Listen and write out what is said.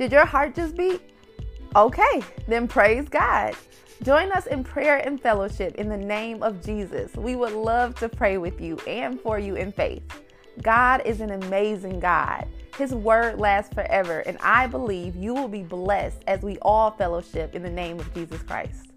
Did your heart just beat? Okay, then praise God. Join us in prayer and fellowship in the name of Jesus. We would love to pray with you and for you in faith. God is an amazing God. His word lasts forever, and I believe you will be blessed as we all fellowship in the name of Jesus Christ.